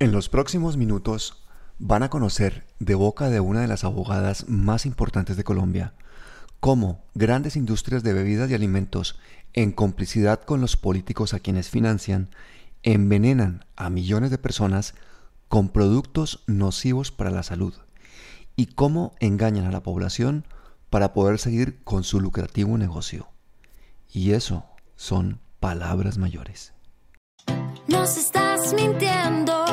En los próximos minutos van a conocer de boca de una de las abogadas más importantes de Colombia cómo grandes industrias de bebidas y alimentos, en complicidad con los políticos a quienes financian, envenenan a millones de personas con productos nocivos para la salud y cómo engañan a la población para poder seguir con su lucrativo negocio. Y eso son palabras mayores. Nos estás mintiendo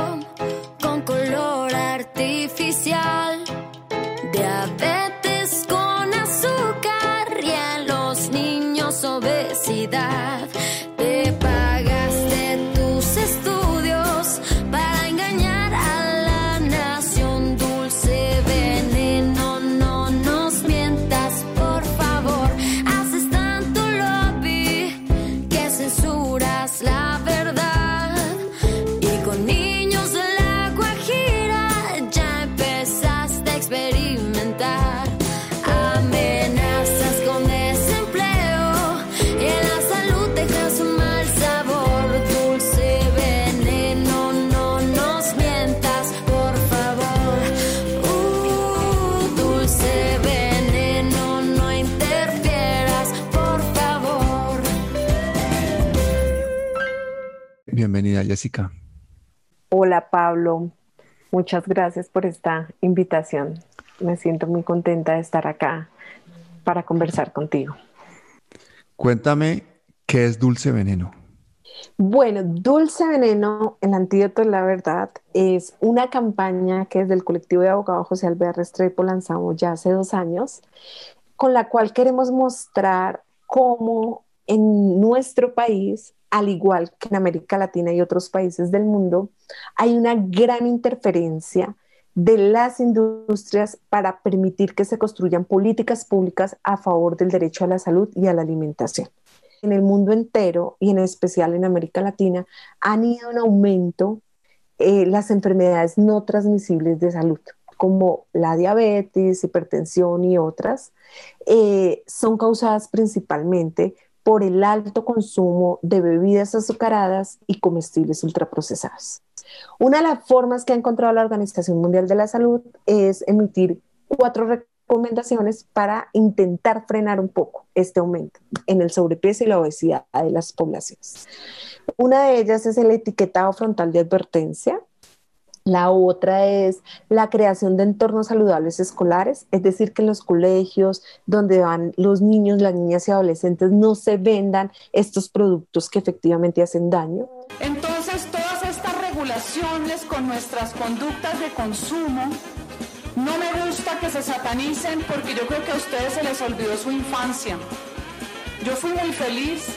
con color artificial. Jessica. Hola Pablo, muchas gracias por esta invitación. Me siento muy contenta de estar acá para conversar contigo. Cuéntame qué es dulce veneno. Bueno, Dulce Veneno, el antídoto de la verdad, es una campaña que desde el colectivo de abogados José Alvear Restrepo lanzamos ya hace dos años, con la cual queremos mostrar cómo en nuestro país, al igual que en América Latina y otros países del mundo, hay una gran interferencia de las industrias para permitir que se construyan políticas públicas a favor del derecho a la salud y a la alimentación. En el mundo entero y en especial en América Latina han ido en aumento eh, las enfermedades no transmisibles de salud, como la diabetes, hipertensión y otras, eh, son causadas principalmente por el alto consumo de bebidas azucaradas y comestibles ultraprocesados. Una de las formas que ha encontrado la Organización Mundial de la Salud es emitir cuatro recomendaciones para intentar frenar un poco este aumento en el sobrepeso y la obesidad de las poblaciones. Una de ellas es el etiquetado frontal de advertencia. La otra es la creación de entornos saludables escolares, es decir, que en los colegios donde van los niños, las niñas y adolescentes no se vendan estos productos que efectivamente hacen daño. Entonces, todas estas regulaciones con nuestras conductas de consumo, no me gusta que se satanicen porque yo creo que a ustedes se les olvidó su infancia. Yo fui muy feliz,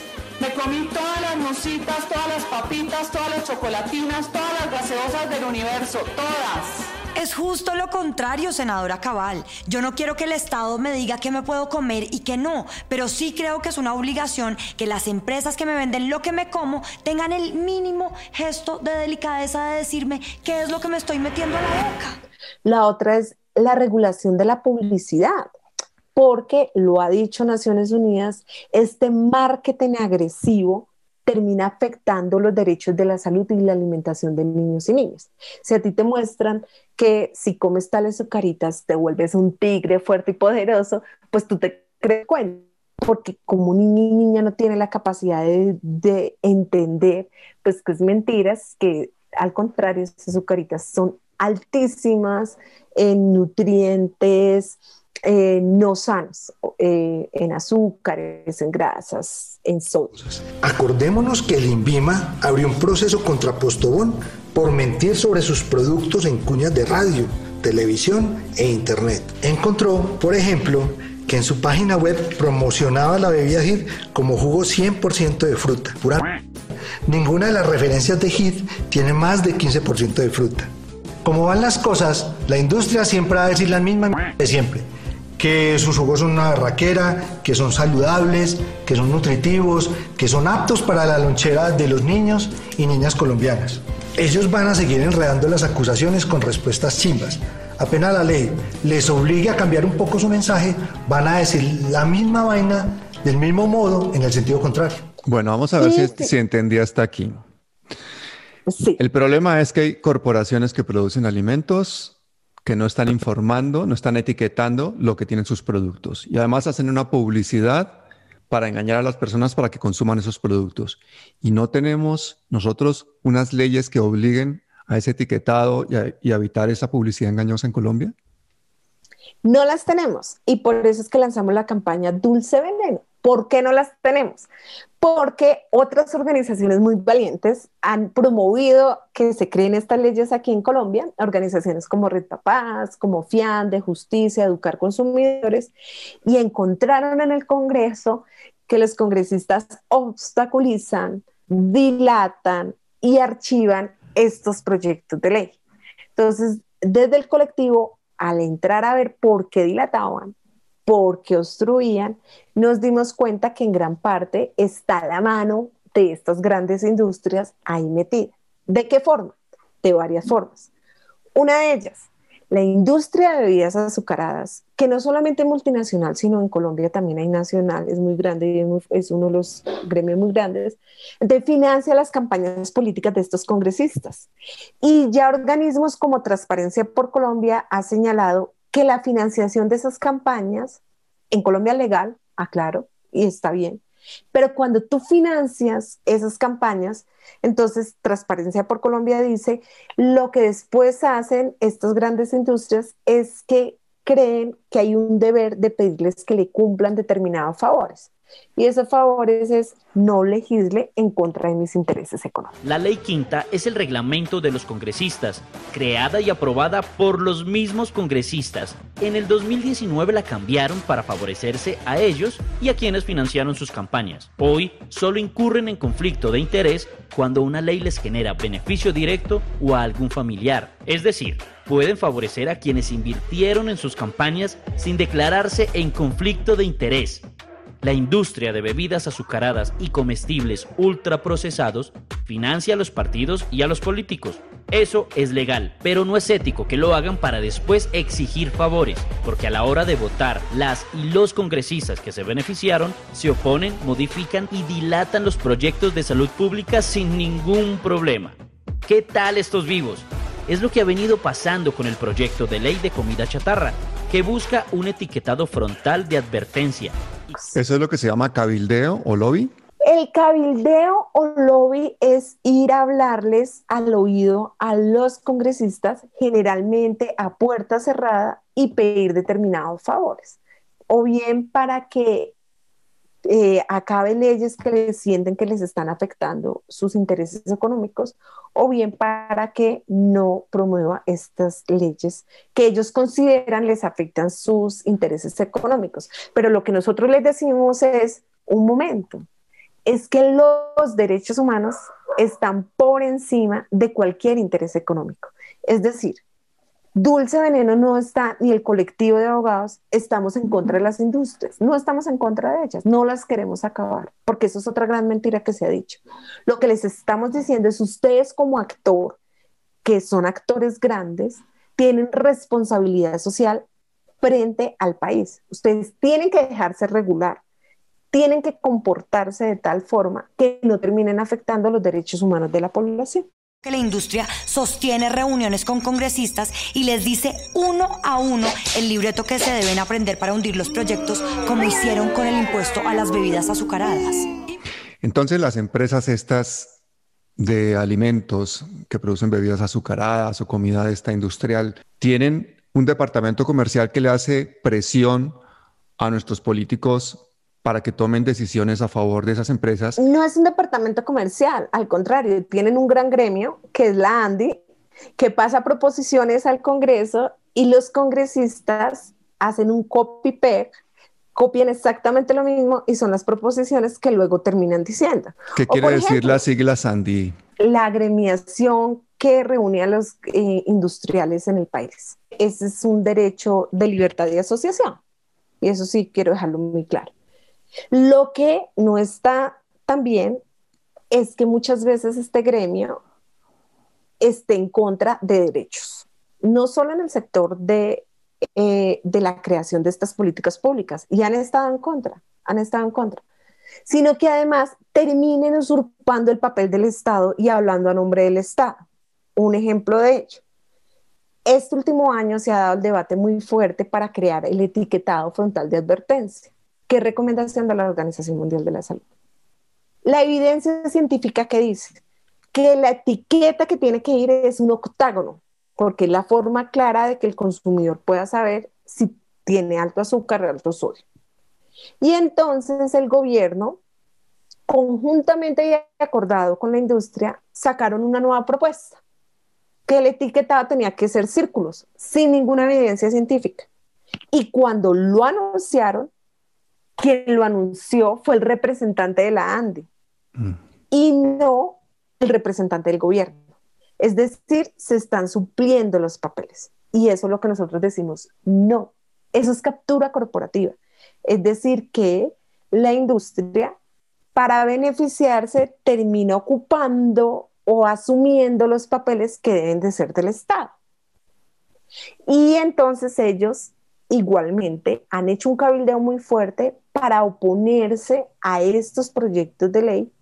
me comí todas las mositas, todas las papitas, todas las chocolatinas, todas las gaseosas del universo, todas. Es justo lo contrario, senadora Cabal. Yo no quiero que el Estado me diga qué me puedo comer y qué no, pero sí creo que es una obligación que las empresas que me venden lo que me como tengan el mínimo gesto de delicadeza de decirme qué es lo que me estoy metiendo a la boca. La otra es la regulación de la publicidad, porque lo ha dicho Naciones Unidas, este marketing agresivo termina afectando los derechos de la salud y la alimentación de niños y niñas. Si a ti te muestran que si comes tales azucaritas te vuelves un tigre fuerte y poderoso, pues tú te crees cuenta, porque como niño y niña no tiene la capacidad de, de entender, pues que es mentiras, que al contrario, esas azucaritas son altísimas en nutrientes, eh, no sanos, eh, en azúcares, en grasas, en sodio. Acordémonos que el INVIMA abrió un proceso contra Postobón por mentir sobre sus productos en cuñas de radio, televisión e internet. Encontró, por ejemplo, que en su página web promocionaba la bebida HIT como jugo 100% de fruta. Pura Ninguna de las referencias de HIT tiene más de 15% de fruta. Como van las cosas, la industria siempre va a decir la misma de siempre que sus jugos son una barraquera, que son saludables, que son nutritivos, que son aptos para la lonchera de los niños y niñas colombianas. Ellos van a seguir enredando las acusaciones con respuestas chimbas. Apenas la ley les obligue a cambiar un poco su mensaje, van a decir la misma vaina del mismo modo en el sentido contrario. Bueno, vamos a ver si, si entendí hasta aquí. Sí. El problema es que hay corporaciones que producen alimentos que no están informando, no están etiquetando lo que tienen sus productos y además hacen una publicidad para engañar a las personas para que consuman esos productos. Y no tenemos nosotros unas leyes que obliguen a ese etiquetado y a, evitar esa publicidad engañosa en Colombia. No las tenemos y por eso es que lanzamos la campaña Dulce Veneno. ¿Por qué no las tenemos? Porque otras organizaciones muy valientes han promovido que se creen estas leyes aquí en Colombia, organizaciones como Red Paz, como FIAN, de Justicia, Educar Consumidores, y encontraron en el Congreso que los congresistas obstaculizan, dilatan y archivan estos proyectos de ley. Entonces, desde el colectivo, al entrar a ver por qué dilataban, por qué obstruían, nos dimos cuenta que en gran parte está la mano de estas grandes industrias ahí metida. ¿De qué forma? De varias formas. Una de ellas, la industria de bebidas azucaradas, que no solamente multinacional, sino en Colombia también hay nacional, es muy grande y es, uno de los gremios muy grandes, entonces financia las campañas políticas de estos congresistas. Y ya organismos como Transparencia por Colombia ha señalado que la financiación de esas campañas, en Colombia legal, aclaro, y está bien, pero cuando tú financias esas campañas, entonces Transparencia por Colombia dice, lo que después hacen estas grandes industrias es que creen que hay un deber de pedirles que le cumplan determinados favores. Y esos favores es no legisle en contra de mis intereses económicos. La Ley Quinta es el reglamento de los congresistas, creada y aprobada por los mismos congresistas. En el 2019 la cambiaron para favorecerse a ellos y a quienes financiaron sus campañas. Hoy solo incurren en conflicto de interés cuando una ley les genera beneficio directo o a algún familiar. Es decir, pueden favorecer a quienes invirtieron en sus campañas sin declararse en conflicto de interés. La industria de bebidas azucaradas y comestibles ultraprocesados financia a los partidos y a los políticos. Eso es legal, pero no es ético que lo hagan para después exigir favores, porque a la hora de votar, las y los congresistas que se beneficiaron se oponen, modifican y dilatan los proyectos de salud pública sin ningún problema. ¿Qué tal estos vivos? Es lo que ha venido pasando con el proyecto de ley de comida chatarra, que busca un etiquetado frontal de advertencia Eso es lo que se llama cabildeo o lobby. El cabildeo o lobby es ir a hablarles al oído a los congresistas, generalmente a puerta cerrada, y pedir determinados favores. O bien para que eh, acabe leyes que les sienten que les están afectando sus intereses económicos, o bien para que no promueva estas leyes que ellos consideran les afectan sus intereses económicos. Pero lo que nosotros les decimos es, un momento, es que los derechos humanos están por encima de cualquier interés económico. Es decir, Dulce Veneno no está, ni el colectivo de abogados, estamos en contra de las industrias, no estamos en contra de ellas, no las queremos acabar, porque eso es otra gran mentira que se ha dicho. Lo que les estamos diciendo es ustedes como actor, que son actores grandes, tienen responsabilidad social frente al país. Ustedes tienen que dejarse regular, tienen que comportarse de tal forma que no terminen afectando los derechos humanos de la población que la industria sostiene reuniones con congresistas y les dice uno a uno el libreto que se deben aprender para hundir los proyectos como hicieron con el impuesto a las bebidas azucaradas. Entonces las empresas estas de alimentos que producen bebidas azucaradas o comida esta industrial tienen un departamento comercial que le hace presión a nuestros políticos para que tomen decisiones a favor de esas empresas. No es un departamento comercial, al contrario, tienen un gran gremio que es la ANDI, que pasa proposiciones al Congreso y los congresistas hacen un copy-paste, copian exactamente lo mismo y son las proposiciones que luego terminan diciendo. ¿Qué quiere decir la sigla Sandy? La agremiación que reúne a los eh, industriales en el país. Ese es un derecho de libertad de asociación. Y eso sí quiero dejarlo muy claro. Lo que no está tan bien es que muchas veces este gremio esté en contra de derechos, no solo en el sector de, eh, de la creación de estas políticas públicas, y han estado en contra, han estado en contra. sino que además terminen usurpando el papel del Estado y hablando a nombre del Estado. Un ejemplo de ello. Este último año se ha dado el debate muy fuerte para crear el etiquetado frontal de advertencia, es recomendación de la Organización Mundial de la Salud. La evidencia científica que dice que la etiqueta que tiene que ir es un octágono, porque es la forma clara de que el consumidor pueda saber si tiene alto azúcar o alto sodio. Y entonces el gobierno, conjuntamente y acordado con la industria, sacaron una nueva propuesta, que el etiquetado tenía que ser círculos, sin ninguna evidencia científica. Y cuando lo anunciaron, quien lo anunció fue el representante de la ANDI mm. y no el representante del gobierno. Es decir, se están supliendo los papeles. Y eso es lo que nosotros decimos, no, eso es captura corporativa. Es decir, que la industria, para beneficiarse, termina ocupando o asumiendo los papeles que deben de ser del Estado. Y entonces ellos igualmente han hecho un cabildeo muy fuerte para oponerse a estos proyectos de ley,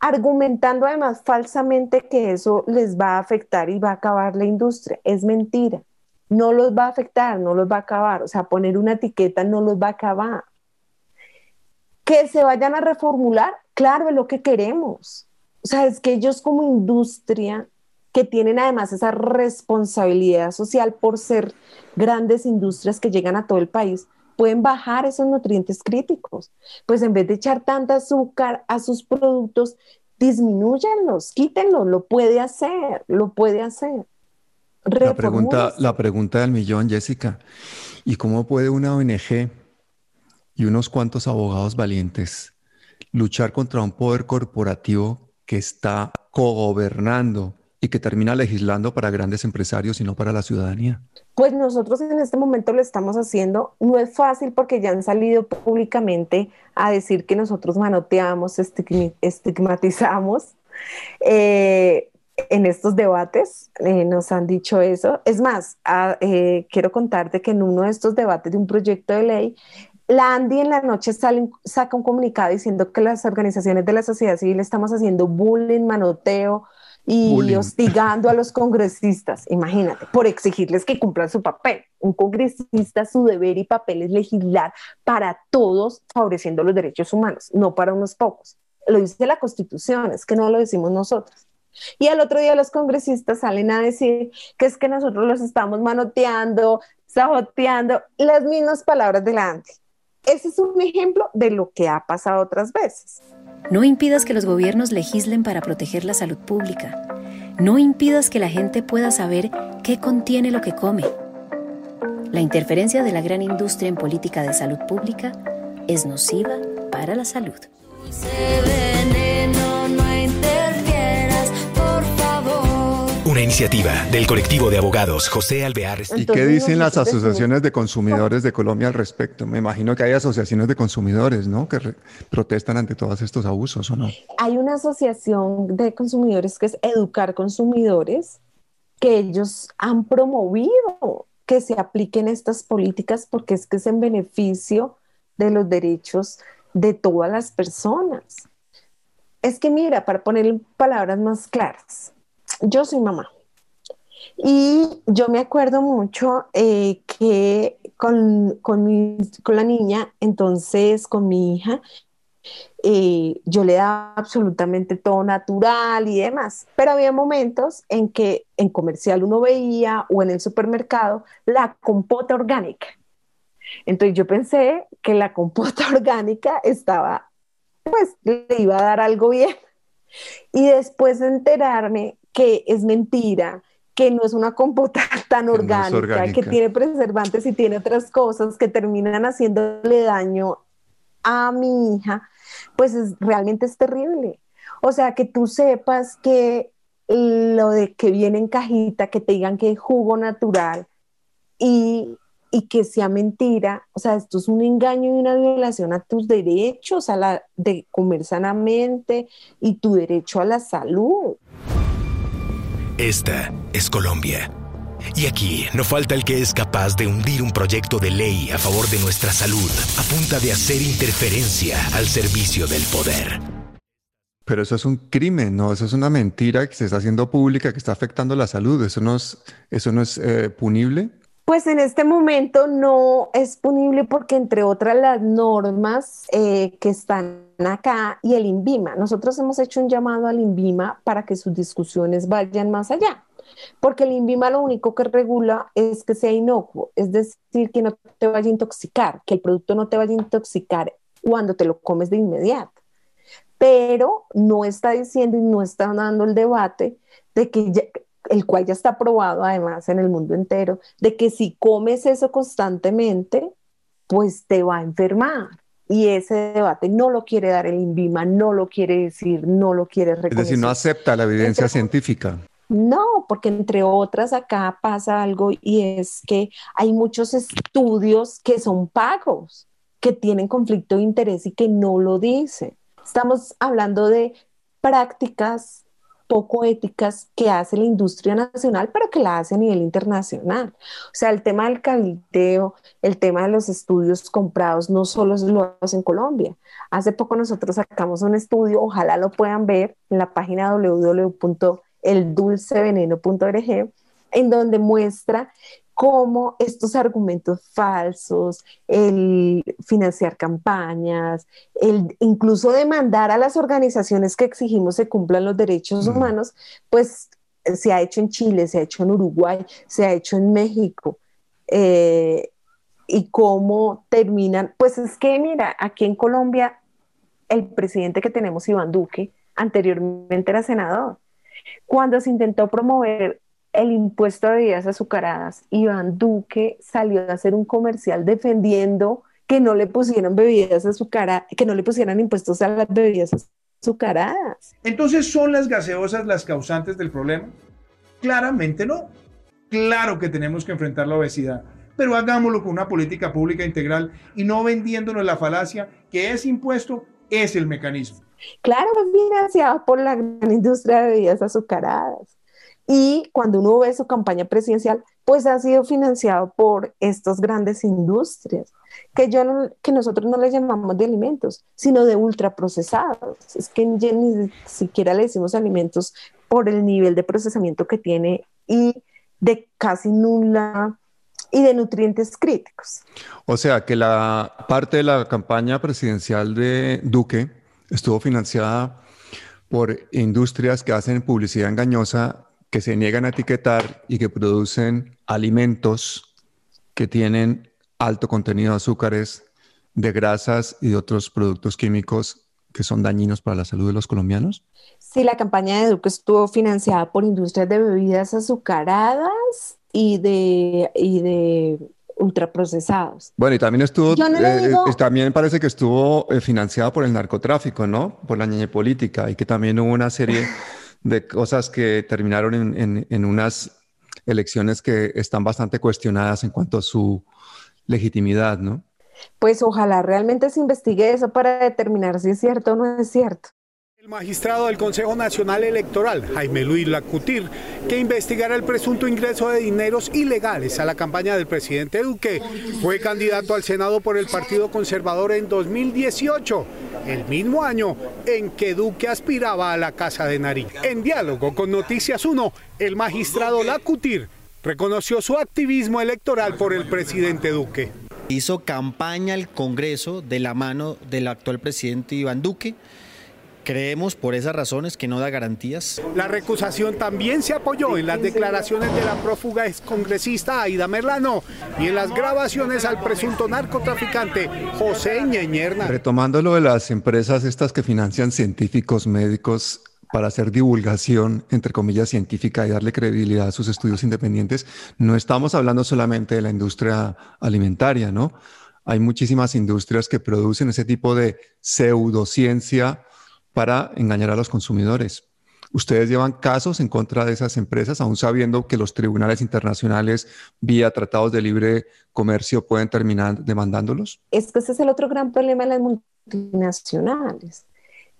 argumentando además falsamente que eso les va a afectar y va a acabar la industria. Es mentira. No los va a afectar, no los va a acabar. O sea, poner una etiqueta no los va a acabar. Que se vayan a reformular, claro, es lo que queremos. O sea, es que ellos como industria, que tienen además esa responsabilidad social por ser grandes industrias que llegan a todo el país, pueden bajar esos nutrientes críticos. Pues en vez de echar tanta azúcar a sus productos, disminuyanlos, quítenlos, lo puede hacer, lo puede hacer. La pregunta, la pregunta del millón, Jessica, ¿y cómo puede una ONG y unos cuantos abogados valientes luchar contra un poder corporativo que está cogobernando y que termina legislando para grandes empresarios y no para la ciudadanía? Pues nosotros en este momento lo estamos haciendo. No es fácil porque ya han salido públicamente a decir que nosotros manoteamos, estigmatizamos. Eh, en estos debates eh, nos han dicho eso. Es más, ah, eh, quiero contarte que en uno de estos debates de un proyecto de ley, la Andy en la noche saca un comunicado diciendo que las organizaciones de la sociedad civil estamos haciendo bullying, manoteo y hostigando a los congresistas, imagínate, por exigirles que cumplan su papel. Un congresista, su deber y papel es legislar para todos, favoreciendo los derechos humanos, no para unos pocos. Lo dice la Constitución, es que no lo decimos nosotros. Y al otro día los congresistas salen a decir que es que nosotros los estamos manoteando, saboteando, las mismas palabras de la ANTI. Ese es un ejemplo de lo que ha pasado otras veces. No impidas que los gobiernos legislen para proteger la salud pública. No impidas que la gente pueda saber qué contiene lo que come. La interferencia de la gran industria en política de salud pública es nociva para la salud. Una iniciativa del colectivo de abogados José Alvear. ¿Y qué dicen las asociaciones de consumidores de Colombia al respecto? Me imagino que hay asociaciones de consumidores, ¿no? Que protestan ante todos estos abusos, ¿o no? Hay una asociación de consumidores que es Educar Consumidores, que ellos han promovido que se apliquen estas políticas porque es que es en beneficio de los derechos de todas las personas. Es que mira, para poner palabras más claras, yo soy mamá. Y yo me acuerdo mucho eh, que con, con, la niña, entonces con mi hija, eh, yo le daba absolutamente todo natural y demás, pero había momentos en que en comercial uno veía o en el supermercado la compota orgánica. Entonces yo pensé que la compota orgánica estaba, pues le iba a dar algo bien. Y después de enterarme que es mentira, que no es una compota tan orgánica, que tiene preservantes y tiene otras cosas que terminan haciéndole daño a mi hija, pues realmente es terrible. O sea, que tú sepas que lo de que viene en cajita, que te digan que es jugo natural y, y, que sea mentira, o sea, esto es un engaño y una violación a tus derechos, a la de comer sanamente y tu derecho a la salud. Esta es Colombia. Y aquí no falta el que es capaz de hundir un proyecto de ley a favor de nuestra salud a punta de hacer interferencia al servicio del poder. Pero eso es un crimen, ¿no? Eso es una mentira que se está haciendo pública, que está afectando la salud. ¿Eso no es, eso no es eh, punible? Pues en este momento no es punible porque entre otras las normas eh, que están acá y el INVIMA, nosotros hemos hecho un llamado al INVIMA para que sus discusiones vayan más allá, porque el INVIMA lo único que regula es que sea inocuo, es decir, que no te vaya a intoxicar, que el producto no te vaya a intoxicar cuando te lo comes de inmediato, pero no está diciendo y no está dando el debate de que el cual ya está aprobado además en el mundo entero, de que si comes eso constantemente, pues te va a enfermar. Y ese debate no lo quiere dar el INVIMA, no lo quiere decir, no lo quiere reconocer. Es decir, no acepta la evidencia científica. No, porque entre otras acá pasa algo y es que hay muchos estudios que son pagos, que tienen conflicto de interés y que no lo dicen. Estamos hablando de prácticas poco éticas que hace la industria nacional, pero que la hace a nivel internacional. O sea, el tema del caliteo, el tema de los estudios comprados, no solo lo hace en Colombia. Hace poco nosotros sacamos un estudio, ojalá lo puedan ver en la página www.eldulceveneno.org, en donde muestra cómo estos argumentos falsos, el financiar campañas, el incluso demandar a las organizaciones que exigimos se cumplan los derechos Mm. humanos, pues se ha hecho en Chile, se ha hecho en Uruguay, se ha hecho en México. Eh, y cómo terminan, pues es que mira, aquí en Colombia el presidente que tenemos, Iván Duque, anteriormente era senador. Cuando se intentó promover el impuesto de bebidas azucaradas, Iván Duque salió a hacer un comercial defendiendo que no le pusieran bebidas azucaradas, que no le pusieran impuestos a las bebidas azucaradas. Entonces, ¿son las gaseosas las causantes del problema? Claramente no. Claro que tenemos que enfrentar la obesidad, pero hagámoslo con una política pública integral y no vendiéndonos la falacia que ese impuesto es el mecanismo. Claro, es financiado por la gran industria de bebidas azucaradas. Y cuando uno ve su campaña presidencial, pues ha sido financiado por estas grandes industrias, que, yo no- que nosotros no les llamamos de alimentos, sino de ultraprocesados. Es que ya ni siquiera le decimos alimentos por el nivel de procesamiento que tiene y de casi nula y de nutrientes críticos. O sea, que la parte de la campaña presidencial de Duque estuvo financiada por industrias que hacen publicidad engañosa, que se niegan a etiquetar y que producen alimentos que tienen alto contenido de azúcares, de grasas y de otros productos químicos que son dañinos para la salud de los colombianos. Sí, la campaña de Duque estuvo financiada por industrias de bebidas azucaradas y de, y de ultraprocesados. Bueno, y también estuvo, no eh, digo- eh, también parece que estuvo eh, financiada por el narcotráfico, ¿no? Por la ñeñe política y que también hubo una serie de cosas que terminaron en, en- unas elecciones que están bastante cuestionadas en cuanto a su legitimidad, ¿no? Pues ojalá realmente se investigue eso para determinar si es cierto o no es cierto. El magistrado del Consejo Nacional Electoral, Jaime Luis Lacutir, que investigará el presunto ingreso de dineros ilegales a la campaña del presidente Duque, fue candidato al Senado por el Partido Conservador en 2018, el mismo año en que Duque aspiraba a la Casa de Nariz. En diálogo con Noticias 1, el magistrado Lacutir reconoció su activismo electoral por el presidente Duque. Hizo campaña al Congreso de la mano del actual presidente Iván Duque. Creemos por esas razones que no da garantías. La recusación también se apoyó en las declaraciones de la prófuga excongresista Aida Merlano y en las grabaciones al presunto narcotraficante José Ñeñerna. Retomando lo de las empresas estas que financian científicos, médicos para hacer divulgación, entre comillas, científica y darle credibilidad a sus estudios independientes, no estamos hablando solamente de la industria alimentaria, ¿no? Hay muchísimas industrias que producen ese tipo de pseudociencia para engañar a los consumidores. ¿Ustedes llevan casos en contra de esas empresas, aún sabiendo que los tribunales internacionales, vía tratados de libre comercio, pueden terminar demandándolos? Es que ese es el otro gran problema de las multinacionales.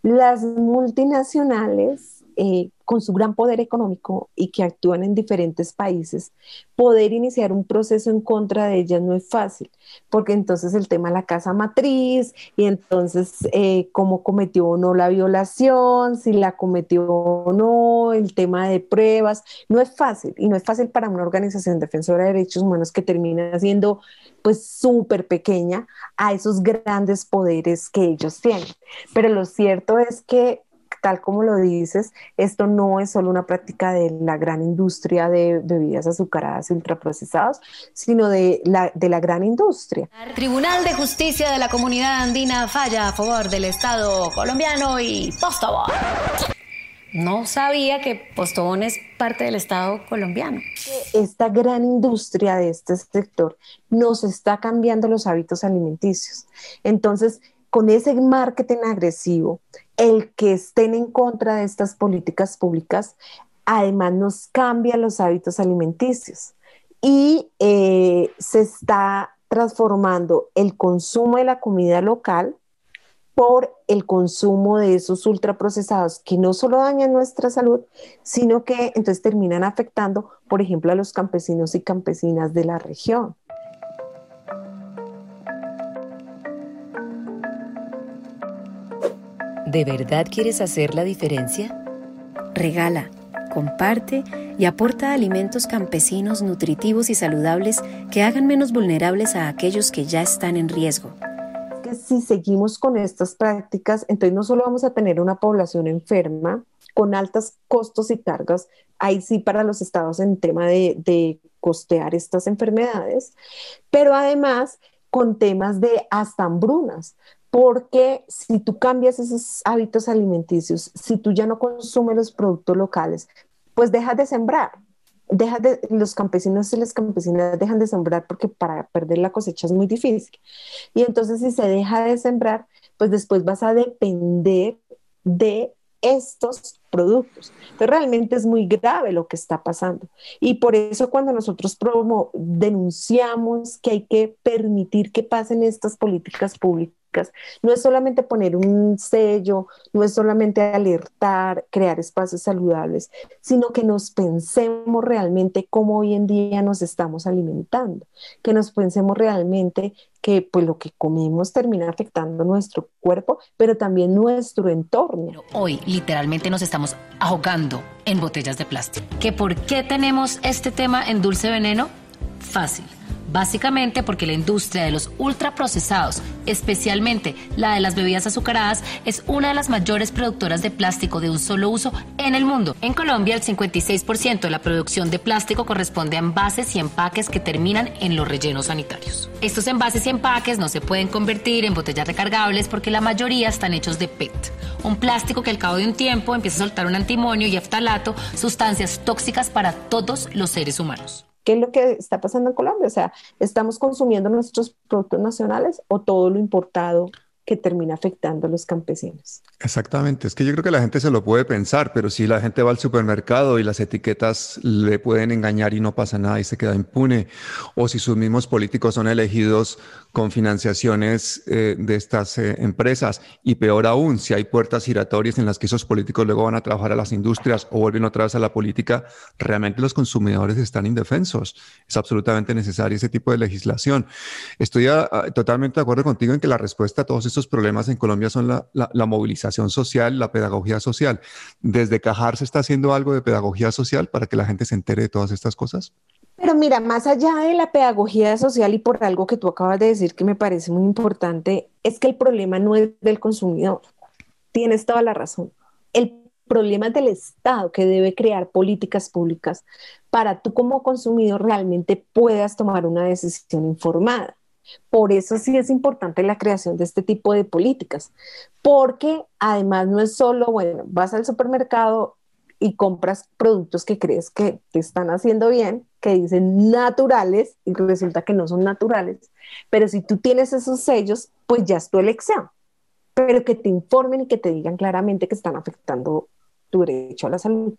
Las multinacionales eh, con su gran poder económico y que actúan en diferentes países, poder iniciar un proceso en contra de ellas no es fácil, porque entonces el tema de la casa matriz y entonces eh, cómo cometió o no la violación, si la cometió o no, el tema de pruebas, no es fácil y no es fácil para una organización defensora de derechos humanos que termina siendo pues súper pequeña a esos grandes poderes que ellos tienen. Pero lo cierto es que tal como lo dices, esto no es solo una práctica de la gran industria de bebidas azucaradas y ultraprocesados, sino de la, de la gran industria. Tribunal de Justicia de la Comunidad Andina falla a favor del Estado colombiano y Postobón. No sabía que Postobón es parte del Estado colombiano. Esta gran industria de este sector nos está cambiando los hábitos alimenticios. Entonces, con ese marketing agresivo, el que estén en contra de estas políticas públicas, además nos cambia los hábitos alimenticios y eh, se está transformando el consumo de la comida local por el consumo de esos ultraprocesados que no solo dañan nuestra salud, sino que entonces terminan afectando, por ejemplo, a los campesinos y campesinas de la región. ¿De verdad quieres hacer la diferencia? Regala, comparte y aporta alimentos campesinos nutritivos y saludables que hagan menos vulnerables a aquellos que ya están en riesgo. Que si seguimos con estas prácticas, entonces no solo vamos a tener una población enferma con altos costos y cargas, ahí sí para los estados en tema de, de costear estas enfermedades, pero además con temas de hasta hambrunas, porque si tú cambias esos hábitos alimenticios, si tú ya no consumes los productos locales, pues dejas de sembrar. Dejas de, los campesinos y las campesinas dejan de sembrar porque para perder la cosecha es muy difícil. Y entonces si se deja de sembrar, pues después vas a depender de estos productos. Entonces realmente es muy grave lo que está pasando. Y por eso cuando nosotros denunciamos que hay que permitir que pasen estas políticas públicas, no es solamente poner un sello, no es solamente alertar, crear espacios saludables, sino que nos pensemos realmente cómo hoy en día nos estamos alimentando, que nos pensemos realmente que pues lo que comemos termina afectando nuestro cuerpo, pero también nuestro entorno. Hoy literalmente nos estamos ahogando en botellas de plástico. ¿Que por qué tenemos este tema en Dulce Veneno? Fácil básicamente porque la industria de los ultraprocesados, especialmente la de las bebidas azucaradas, es una de las mayores productoras de plástico de un solo uso en el mundo. En Colombia, el 56% de la producción de plástico corresponde a envases y empaques que terminan en los rellenos sanitarios. Estos envases y empaques no se pueden convertir en botellas recargables porque la mayoría están hechos de PET, un plástico que al cabo de un tiempo empieza a soltar un antimonio y aftalato, sustancias tóxicas para todos los seres humanos. ¿Qué es lo que está pasando en Colombia? O sea, ¿estamos consumiendo nuestros productos nacionales o todo lo importado que termina afectando a los campesinos. Exactamente, es que yo creo que la gente se lo puede pensar, pero si la gente va al supermercado y las etiquetas le pueden engañar y no pasa nada y se queda impune, o si sus mismos políticos son elegidos con financiaciones eh, de estas eh, empresas, y peor aún, si hay puertas giratorias en las que esos políticos luego van a trabajar a las industrias o vuelven otra vez a la política, realmente los consumidores están indefensos. Es absolutamente necesario ese tipo de legislación. Estoy ah, ah, totalmente de acuerdo contigo en que la respuesta a todos estos problemas en Colombia son la, movilización social, la pedagogía social. ¿Desde Cajar se está haciendo algo de pedagogía social para que la gente se entere de todas estas cosas? Pero mira, más allá de la pedagogía social y por algo que tú acabas de decir que me parece muy importante, es que el problema no es del consumidor. Tienes toda la razón. El problema es del Estado que debe crear políticas públicas para tú como consumidor realmente puedas tomar una decisión informada. Por eso sí es importante la creación de este tipo de políticas, porque además no es solo, bueno, vas al supermercado y compras productos que crees que te están haciendo bien, que dicen naturales y resulta que no son naturales, pero si tú tienes esos sellos, pues ya es tu elección, pero que te informen y que te digan claramente que están afectando tu derecho a la salud.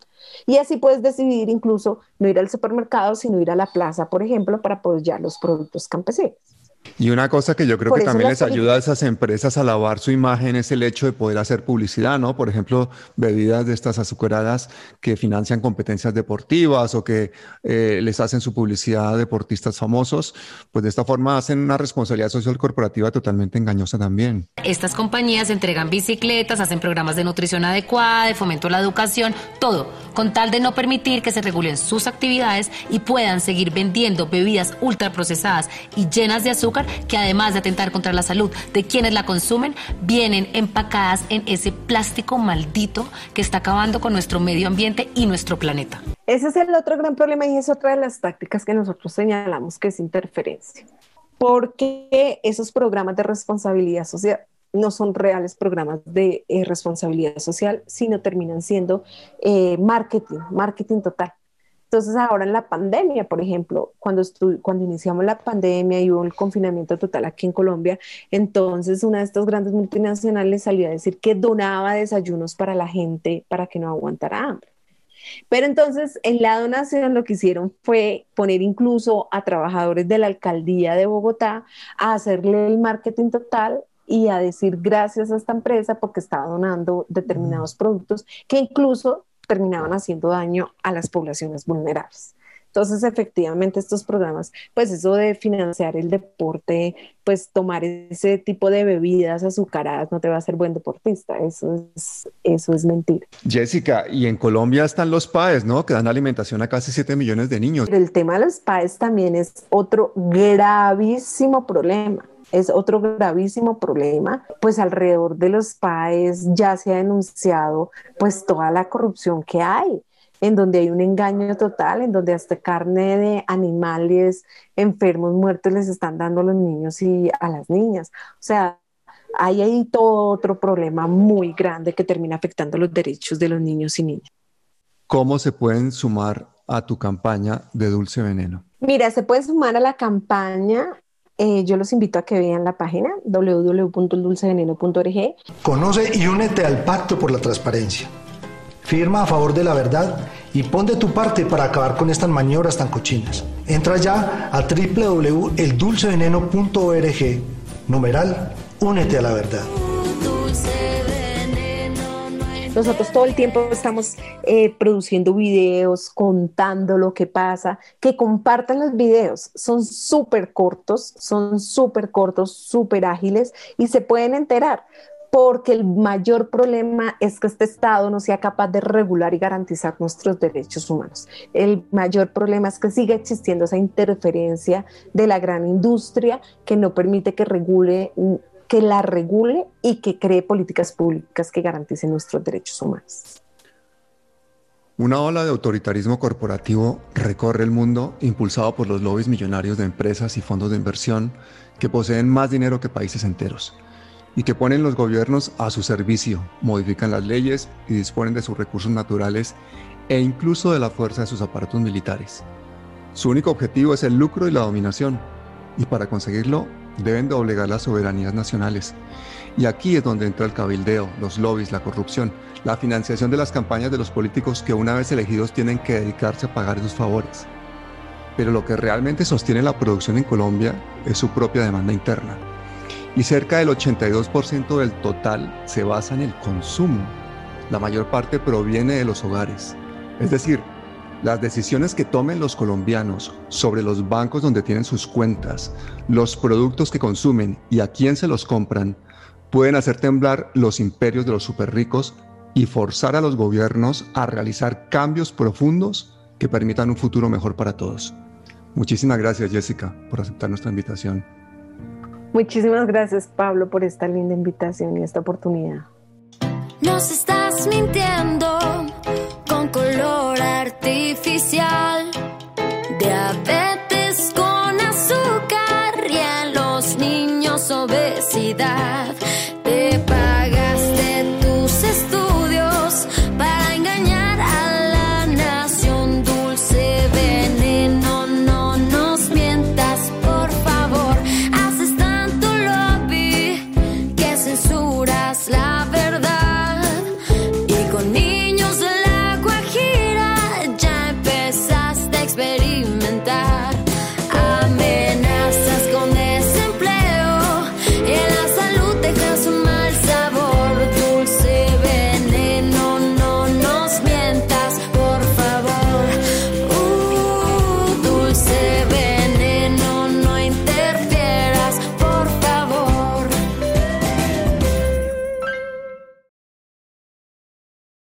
Y así puedes decidir incluso no ir al supermercado, sino ir a la plaza, por ejemplo, para apoyar los productos campesinos. Y una cosa que yo creo Por que también les ayuda a esas empresas a lavar su imagen es el hecho de poder hacer publicidad, ¿no? Por ejemplo, bebidas de estas azucaradas que financian competencias deportivas o que eh, les hacen su publicidad a deportistas famosos, pues de esta forma hacen una responsabilidad social corporativa totalmente engañosa también. Estas compañías entregan bicicletas, hacen programas de nutrición adecuada, de fomento a la educación, todo, con tal de no permitir que se regulen sus actividades y puedan seguir vendiendo bebidas ultraprocesadas y llenas de azúcar que además de atentar contra la salud de quienes la consumen, vienen empacadas en ese plástico maldito que está acabando con nuestro medio ambiente y nuestro planeta. Ese es el otro gran problema y es otra de las tácticas que nosotros señalamos que es interferencia. Porque esos programas de responsabilidad social no son reales programas de eh, responsabilidad social, sino terminan siendo eh, marketing, marketing total. Entonces ahora en la pandemia, por ejemplo, cuando, cuando iniciamos la pandemia y hubo el confinamiento total aquí en Colombia, entonces una de estas grandes multinacionales salió a decir que donaba desayunos para la gente para que no aguantara hambre. Pero entonces en la donación lo que hicieron fue poner incluso a trabajadores de la alcaldía de Bogotá a hacerle el marketing total y a decir gracias a esta empresa porque estaba donando determinados productos que incluso terminaban haciendo daño a las poblaciones vulnerables. Entonces, efectivamente, estos programas, pues eso de financiar el deporte, pues tomar ese tipo de bebidas azucaradas no te va a hacer buen deportista. Eso es, eso es mentira. Jessica, y en Colombia están los PAES, ¿no? Que dan alimentación a casi 7 millones de niños. El tema de los PAES también es otro gravísimo problema es otro gravísimo problema, pues alrededor de los PAES ya se ha denunciado pues toda la corrupción que hay en donde hay un engaño total, en donde hasta carne de animales enfermos, muertos les están dando a los niños y a las niñas. O sea, hay ahí todo otro problema muy grande que termina afectando los derechos de los niños y niñas. ¿Cómo se pueden sumar a tu campaña de Dulce Veneno? Mira, se puede sumar a la campaña eh, yo los invito a que vean la página www.dulceveneno.org. Conoce y únete al Pacto por la Transparencia. Firma a favor de la verdad y pon de tu parte para acabar con estas maniobras tan cochinas. Entra ya a www.eldulceveneno.org. Numeral, únete a la verdad. Nosotros todo el tiempo estamos eh, produciendo videos, contando lo que pasa, que compartan los videos. Son súper cortos, son súper cortos, súper ágiles y se pueden enterar porque el mayor problema es que este Estado no sea capaz de regular y garantizar nuestros derechos humanos. El mayor problema es que siga existiendo esa interferencia de la gran industria que no permite que regule que la regule y que cree políticas públicas que garanticen nuestros derechos humanos. Una ola de autoritarismo corporativo recorre el mundo impulsado por los lobbies millonarios de empresas y fondos de inversión que poseen más dinero que países enteros y que ponen los gobiernos a su servicio, modifican las leyes y disponen de sus recursos naturales e incluso de la fuerza de sus aparatos militares. Su único objetivo es el lucro y la dominación, y para conseguirlo deben doblegar las soberanías nacionales. Y aquí es donde entra el cabildeo, los lobbies, la corrupción, la financiación de las campañas de los políticos que una vez elegidos tienen que dedicarse a pagar esos favores. Pero lo que realmente sostiene la producción en Colombia es su propia demanda interna. Y cerca del 82% del total se basa en el consumo. La mayor parte proviene de los hogares. Es decir, las decisiones que tomen los colombianos sobre los bancos donde tienen sus cuentas, los productos que consumen y a quién se los compran, pueden hacer temblar los imperios de los superricos y forzar a los gobiernos a realizar cambios profundos que permitan un futuro mejor para todos. Muchísimas gracias Jessica por aceptar nuestra invitación. Muchísimas gracias Pablo por esta linda invitación y esta oportunidad. Nos estás mintiendo con color haber